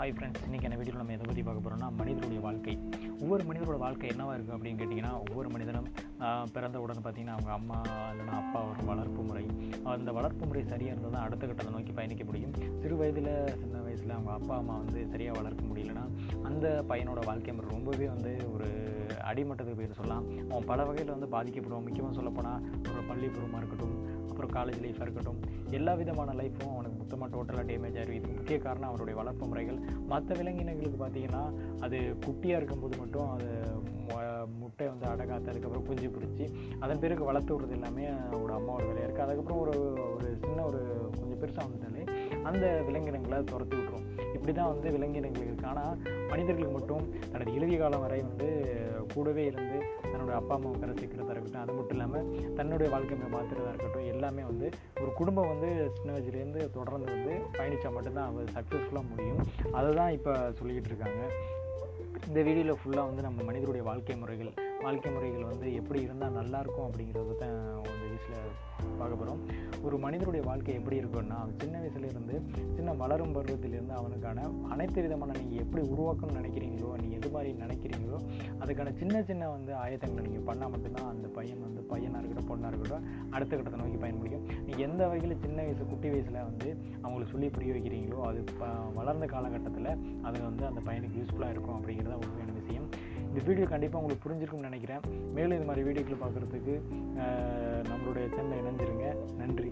Hi friends இன்றைக்கி என்ன வீடியோவில் நம்ம எதை பற்றி பார்க்க போகிறோம்னா மனிதனுடைய வாழ்க்கை. ஒவ்வொரு மனிதனோட வாழ்க்கை என்னவாக இருக்குது அப்படின்னு கேட்டிங்கன்னா ஒவ்வொரு மனிதனும் பிறந்த உடனே பார்த்திங்கன்னா அவங்க அம்மா இல்லைன்னா அப்பா ஒரு வளர்ப்பு முறை. அந்த வளர்ப்பு முறை சரியாக இருந்தால் தான் அடுத்த கட்டத்தை நோக்கி பயணிக்க முடியும். சிறு வயதில் சின்ன வயசில் அவங்க அப்பா அம்மா வந்து சரியாக வளர்க்க முடியலன்னா அந்த பையனோட வாழ்க்கை முறை ரொம்பவே வந்து ஒரு அடிமட்டத்துக்கு போயிட்டு சொல்லலாம். அவன் பல வகையில் வந்து பாதிக்கப்படுவான். முக்கியமாக சொல்லப்போனால் ஒரு பள்ளி இருக்கட்டும் அப்புறம் காலேஜ் லைஃபாக இருக்கட்டும் எல்லா விதமான லைஃப்பும் அவனுக்கு மொத்தமாக டோட்டலாக டேமேஜ் ஆகிடும் முக்கிய காரணம் அவருடைய வளர்ப்பு முறைகள். மற்ற விலங்கினங்களுக்கு பார்த்தீங்கன்னா அது குட்டியாக இருக்கும்போது மட்டும் அது முட்டை வந்து அடகாத்து அதுக்கப்புறம் குஞ்சு பிடிச்சி அதன் பிறகு வளர்த்து விடுறது எல்லாமே அவரோட அம்மாவோட வேலையாக இருக்குது அதுக்கப்புறம் ஒரு ஒரு சின்ன ஒரு கொஞ்சம் பெருசாக வந்துட்டாலே அந்த விலங்கினங்களை துரத்தி விட்டுரும். இப்படி தான் வந்து விலங்கினங்கள் இருக்குது ஆனால் மனிதர்களுக்கு மட்டும் தன்னுடைய இறுதி காலம் வரை வந்து கூடவே இருந்து தன்னோட அப்பா அம்மாவை கரை சேர்க்கிறதா இருக்கட்டும் அது மட்டும் இல்லாமல் தன்னுடைய வாழ்க்கையை மாற்றுறதா இருக்கட்டும் எல்லாமே வந்து ஒரு குடும்பம் வந்து சின்ன வயசுலேருந்து தொடர்ந்து வந்து பயணித்தா மட்டும்தான் அது சக்ஸஸ்ஃபுல்லாக முடியும். அதை தான் இப்போ சொல்லிக்கிட்டு இருக்காங்க. இந்த வீடியோவில் ஃபுல்லாக வந்து நம்ம மனிதருடைய வாழ்க்கை முறைகள் வாழ்க்கை முறைகள் வந்து எப்படி இருந்தால் நல்லாயிருக்கும் அப்படிங்கிறத தான் இந்த வயசில் பார்க்க போகிறோம் ஒரு மனிதனுடைய வாழ்க்கை எப்படி இருக்கும்னா அவன் சின்ன வயசுலேருந்து சின்ன வளரும் பருவத்திலேருந்து அவனுக்கான அனைத்து விதமான நீங்கள் எப்படி உருவாக்கணும்னு நினைக்கிறீங்களோ நீ எது மாதிரி நினைக்கிறீங்களோ அதுக்கான சின்ன சின்ன வந்து ஆயத்தங்களை நீங்கள் பண்ணால் மட்டும்தான் அந்த பையன் வந்து பையனாக இருக்கட்டும் பொண்ணாக இருக்கட்டும் அடுத்த கட்டத்தை நோக்கி பயன் முடியும். நீங்கள் எந்த வகையில் சின்ன வயசு குட்டி வயசில் வந்து அவங்களுக்கு சொல்லி புரிய வைக்கிறீங்களோ அது வளர்ந்த காலகட்டத்தில் அது வந்து அந்த பையனுக்கு யூஸ்ஃபுல்லாக இருக்கும் அப்படிங்கிறது தான் உண்மையான விஷயம். இந்த வீடியோ கண்டிப்பாக உங்களுக்கு புரிஞ்சிருக்கும்னு நினைக்கிறேன். மேலும் இது மாதிரி வீடியோக்களை பார்க்குறதுக்கு நம்மளுடைய சேனலை இணைஞ்சிருங்க நன்றி.